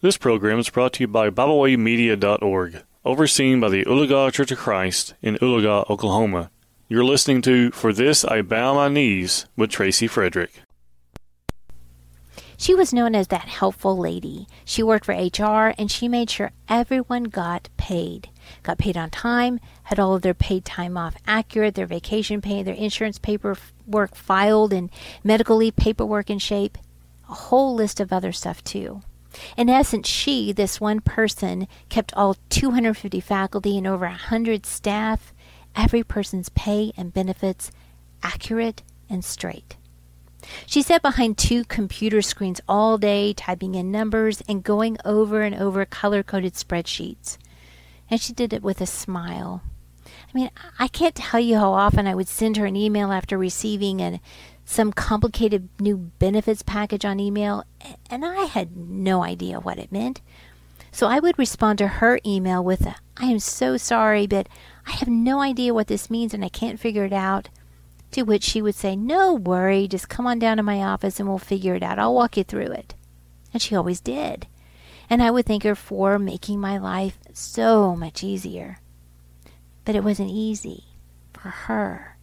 This program is brought to you by BibleWayMedia.org, overseen by the Oologah Church of Christ in Oologah, Oklahoma. You're listening to For This I Bow My Knees with Tracy Frederick. She was known as that helpful lady. She worked for HR and she made sure everyone got paid. Got paid on time, had all of their paid time off accurate, their vacation pay, their insurance paperwork filed, and medical leave paperwork in shape. A whole list of other stuff, too. In essence, she, this one person, kept all 250 faculty and over 100 staff, every person's pay and benefits accurate and straight. She sat behind two computer screens all day, typing in numbers and going over and over color coded spreadsheets. And she did it with a smile. I mean, I can't tell you how often I would send her an email after receiving an some complicated new benefits package on email, and I had no idea what it meant. So I would respond to her email with, a, I am so sorry, but I have no idea what this means and I can't figure it out. To which she would say, No worry, just come on down to my office and we'll figure it out. I'll walk you through it. And she always did. And I would thank her for making my life so much easier. But it wasn't easy for her.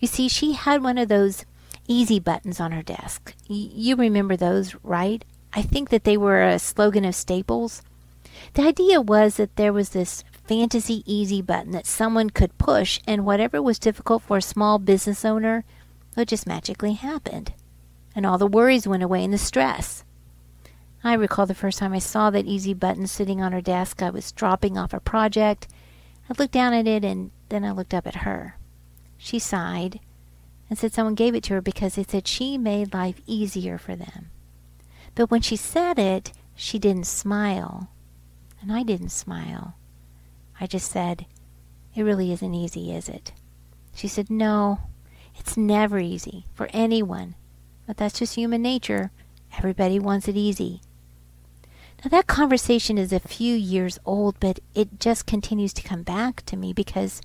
You see, she had one of those easy buttons on her desk. Y- you remember those, right? I think that they were a slogan of Staples. The idea was that there was this fantasy easy button that someone could push, and whatever was difficult for a small business owner, it just magically happened. And all the worries went away and the stress. I recall the first time I saw that easy button sitting on her desk. I was dropping off a project. I looked down at it and then I looked up at her. She sighed and said someone gave it to her because it said she made life easier for them. But when she said it, she didn't smile. And I didn't smile. I just said, It really isn't easy, is it? She said, No, it's never easy for anyone. But that's just human nature. Everybody wants it easy. Now, that conversation is a few years old, but it just continues to come back to me because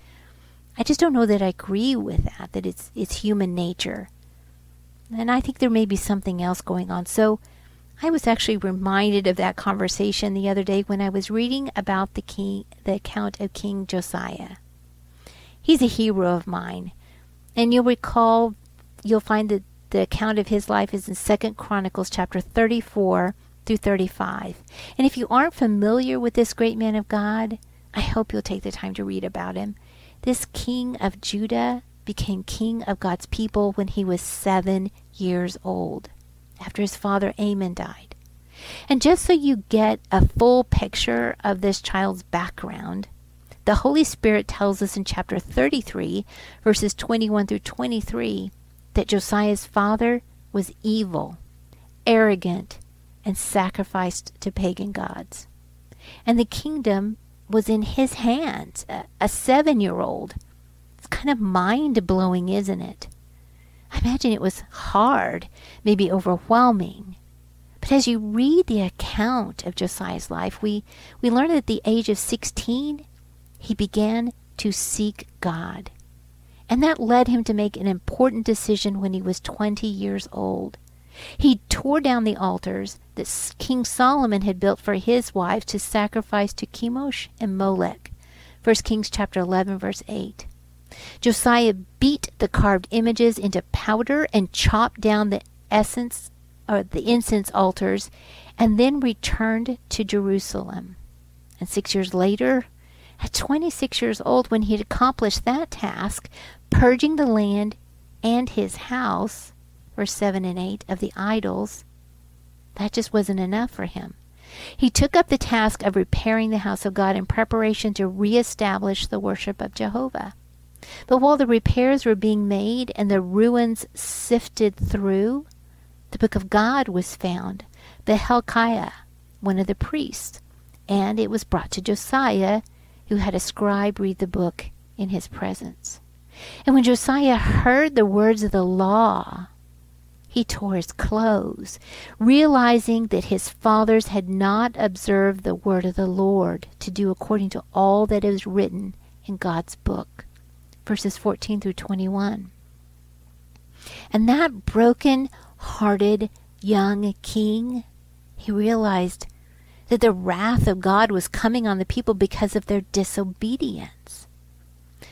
I just don't know that I agree with that, that it's, it's human nature. And I think there may be something else going on. So I was actually reminded of that conversation the other day when I was reading about the king, the account of King Josiah. He's a hero of mine. And you'll recall, you'll find that the account of his life is in Second Chronicles chapter 34 through 35. And if you aren't familiar with this great man of God, I hope you'll take the time to read about him. This king of Judah became king of God's people when he was seven years old, after his father Amon died. And just so you get a full picture of this child's background, the Holy Spirit tells us in chapter 33, verses 21 through 23, that Josiah's father was evil, arrogant, and sacrificed to pagan gods. And the kingdom was in his hands, a, a seven year old. It's kind of mind blowing, isn't it? I imagine it was hard, maybe overwhelming. But as you read the account of Josiah's life, we, we learn that at the age of 16, he began to seek God. And that led him to make an important decision when he was 20 years old. He tore down the altars that King Solomon had built for his wives to sacrifice to Chemosh and Molech. 1 Kings chapter 11 verse 8. Josiah beat the carved images into powder and chopped down the essence or the incense altars and then returned to Jerusalem. And 6 years later, at 26 years old when he had accomplished that task, purging the land and his house, verse 7 and 8, of the idols, that just wasn't enough for him. He took up the task of repairing the house of God in preparation to reestablish the worship of Jehovah. But while the repairs were being made and the ruins sifted through, the book of God was found by Hilkiah, one of the priests, and it was brought to Josiah, who had a scribe read the book in his presence. And when Josiah heard the words of the law, he tore his clothes, realizing that his fathers had not observed the word of the Lord to do according to all that is written in God's book. Verses 14 through 21. And that broken hearted young king, he realized that the wrath of God was coming on the people because of their disobedience.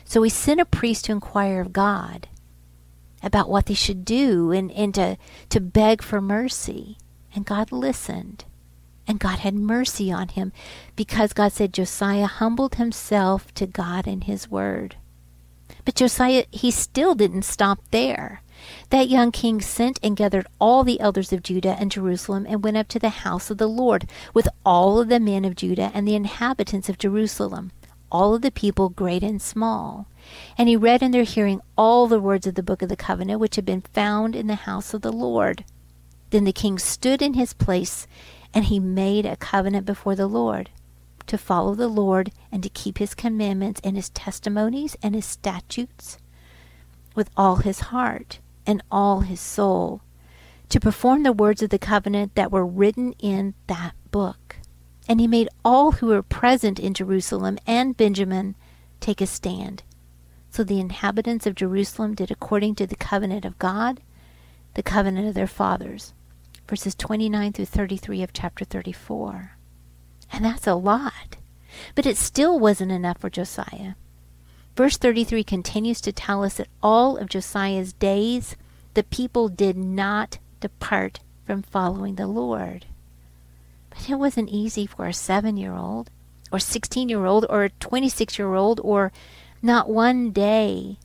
So he sent a priest to inquire of God about what they should do and, and to, to beg for mercy. And God listened. And God had mercy on him because God said Josiah humbled himself to God and his word. But Josiah, he still didn't stop there. That young king sent and gathered all the elders of Judah and Jerusalem and went up to the house of the Lord with all of the men of Judah and the inhabitants of Jerusalem, all of the people, great and small. And he read in their hearing all the words of the book of the covenant which had been found in the house of the Lord. Then the king stood in his place and he made a covenant before the Lord to follow the Lord and to keep his commandments and his testimonies and his statutes with all his heart and all his soul, to perform the words of the covenant that were written in that book. And he made all who were present in Jerusalem and Benjamin take a stand. So the inhabitants of Jerusalem did according to the covenant of God, the covenant of their fathers verses 29 through 33 of chapter 34. And that's a lot. But it still wasn't enough for Josiah. Verse 33 continues to tell us that all of Josiah's days, the people did not depart from following the Lord. But it wasn't easy for a seven year old, or 16 year old, or a 26 year old, or not one day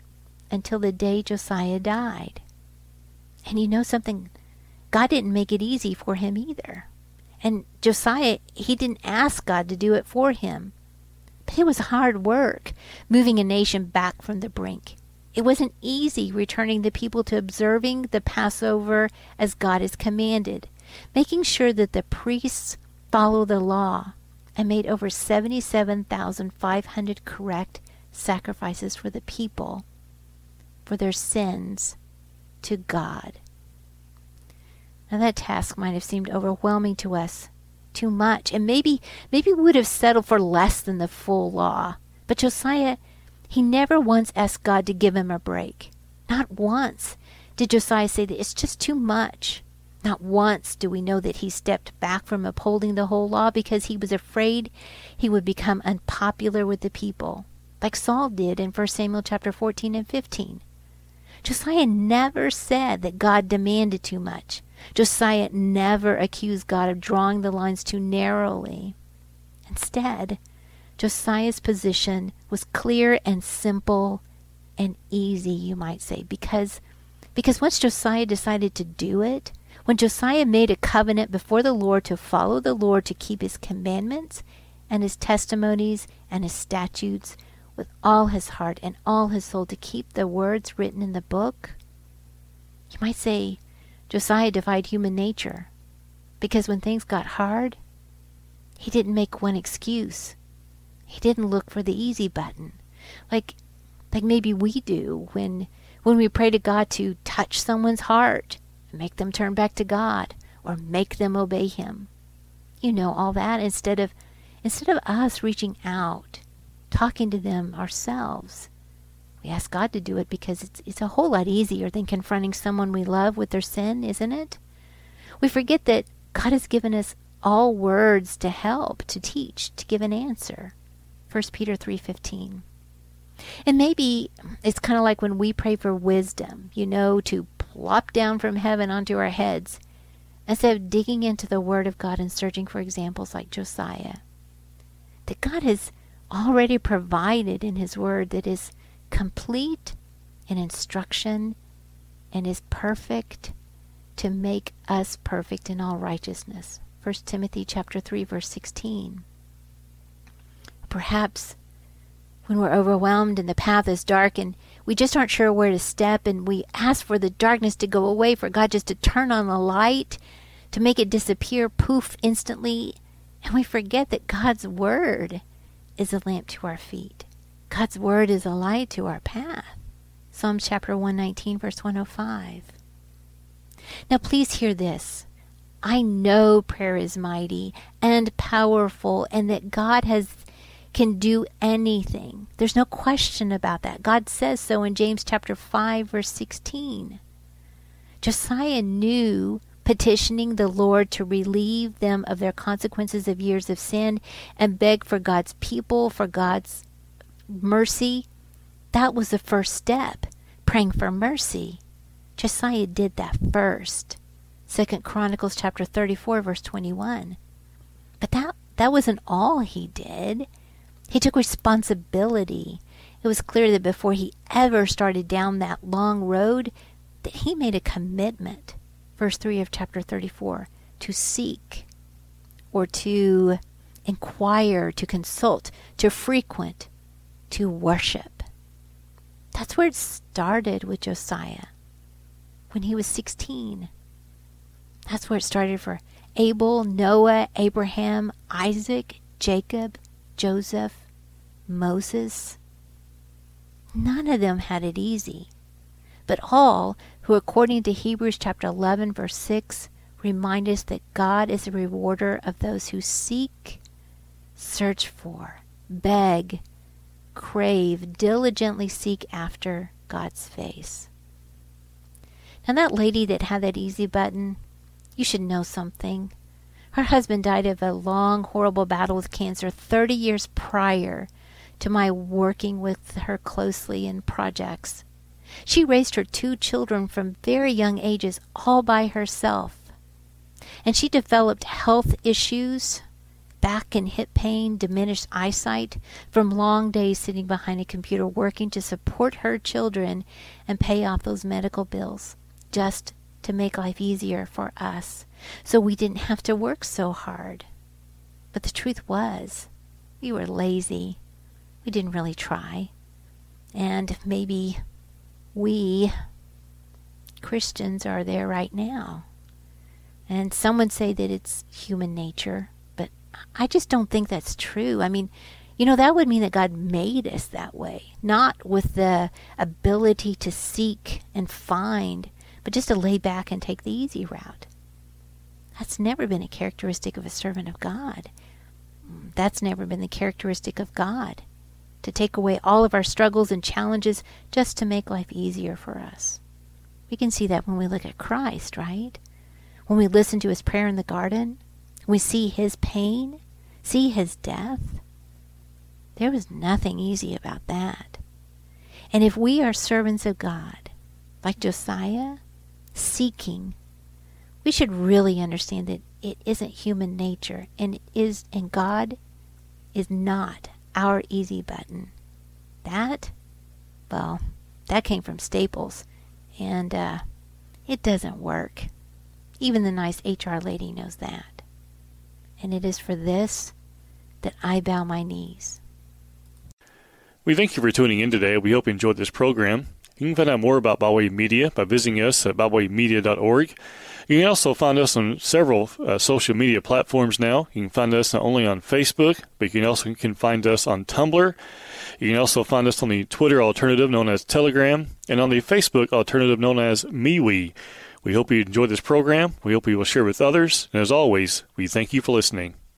until the day Josiah died. And you know something God didn't make it easy for him either. And Josiah, he didn't ask God to do it for him. But it was hard work moving a nation back from the brink. It wasn't easy returning the people to observing the Passover as God has commanded, making sure that the priests follow the law, and made over 77,500 correct sacrifices for the people for their sins to God. Now that task might have seemed overwhelming to us, too much, and maybe maybe we would have settled for less than the full law. But Josiah, he never once asked God to give him a break. Not once did Josiah say that it's just too much. Not once do we know that he stepped back from upholding the whole law because he was afraid he would become unpopular with the people, like Saul did in 1 Samuel chapter 14 and 15. Josiah never said that God demanded too much. Josiah never accused God of drawing the lines too narrowly. Instead, Josiah's position was clear and simple and easy, you might say, because because once Josiah decided to do it, when Josiah made a covenant before the Lord to follow the Lord to keep his commandments and his testimonies and his statutes with all his heart and all his soul to keep the words written in the book, you might say Josiah defied human nature because when things got hard, he didn't make one excuse. He didn't look for the easy button, like like maybe we do when when we pray to God to touch someone's heart, make them turn back to God, or make them obey Him. You know all that instead of instead of us reaching out, talking to them ourselves we ask God to do it because it's, it's a whole lot easier than confronting someone we love with their sin, isn't it? We forget that God has given us all words to help, to teach, to give an answer. 1 Peter 3:15. And maybe it's kind of like when we pray for wisdom, you know, to plop down from heaven onto our heads instead of digging into the word of God and searching for examples like Josiah. That God has already provided in his word that is complete in instruction and is perfect to make us perfect in all righteousness. 1 Timothy chapter 3 verse 16. Perhaps when we're overwhelmed and the path is dark and we just aren't sure where to step and we ask for the darkness to go away for God just to turn on the light to make it disappear poof instantly and we forget that God's word is a lamp to our feet God's word is a light to our path. Psalm chapter 119, verse 105. Now, please hear this. I know prayer is mighty and powerful, and that God has can do anything. There's no question about that. God says so in James chapter 5 verse 16. Josiah knew petitioning the Lord to relieve them of their consequences of years of sin and beg for God's people, for God's mercy. That was the first step, praying for mercy. Josiah did that first. Second Chronicles chapter 34 verse 21. But that that wasn't all he did. He took responsibility. It was clear that before he ever started down that long road that he made a commitment. Verse 3 of chapter 34 to seek or to inquire, to consult, to frequent, to worship. That's where it started with Josiah when he was 16. That's where it started for Abel, Noah, Abraham, Isaac, Jacob, Joseph, Moses. None of them had it easy, but all who, according to Hebrews chapter 11, verse 6, remind us that God is a rewarder of those who seek, search for, beg, crave, diligently seek after God's face. Now, that lady that had that easy button, you should know something. Her husband died of a long, horrible battle with cancer 30 years prior to my working with her closely in projects. She raised her two children from very young ages all by herself. And she developed health issues, back and hip pain, diminished eyesight from long days sitting behind a computer working to support her children and pay off those medical bills just to make life easier for us so we didn't have to work so hard. But the truth was, we were lazy. We didn't really try. And maybe we Christians are there right now. And some would say that it's human nature, but I just don't think that's true. I mean, you know, that would mean that God made us that way, not with the ability to seek and find, but just to lay back and take the easy route. That's never been a characteristic of a servant of God. That's never been the characteristic of God. To take away all of our struggles and challenges just to make life easier for us. We can see that when we look at Christ, right? When we listen to his prayer in the garden, we see his pain, see his death. There was nothing easy about that. And if we are servants of God, like Josiah, seeking we should really understand that it isn't human nature and it is and God is not our easy button. That well, that came from Staples and uh, it doesn't work. Even the nice HR lady knows that. And it is for this that I bow my knees. We thank you for tuning in today. We hope you enjoyed this program. You can find out more about BibleWay Media by visiting us at biblewaymedia.org. You can also find us on several uh, social media platforms now. You can find us not only on Facebook, but you can also can find us on Tumblr. You can also find us on the Twitter alternative known as Telegram and on the Facebook alternative known as MeWe. We hope you enjoyed this program. We hope you will share with others. And as always, we thank you for listening.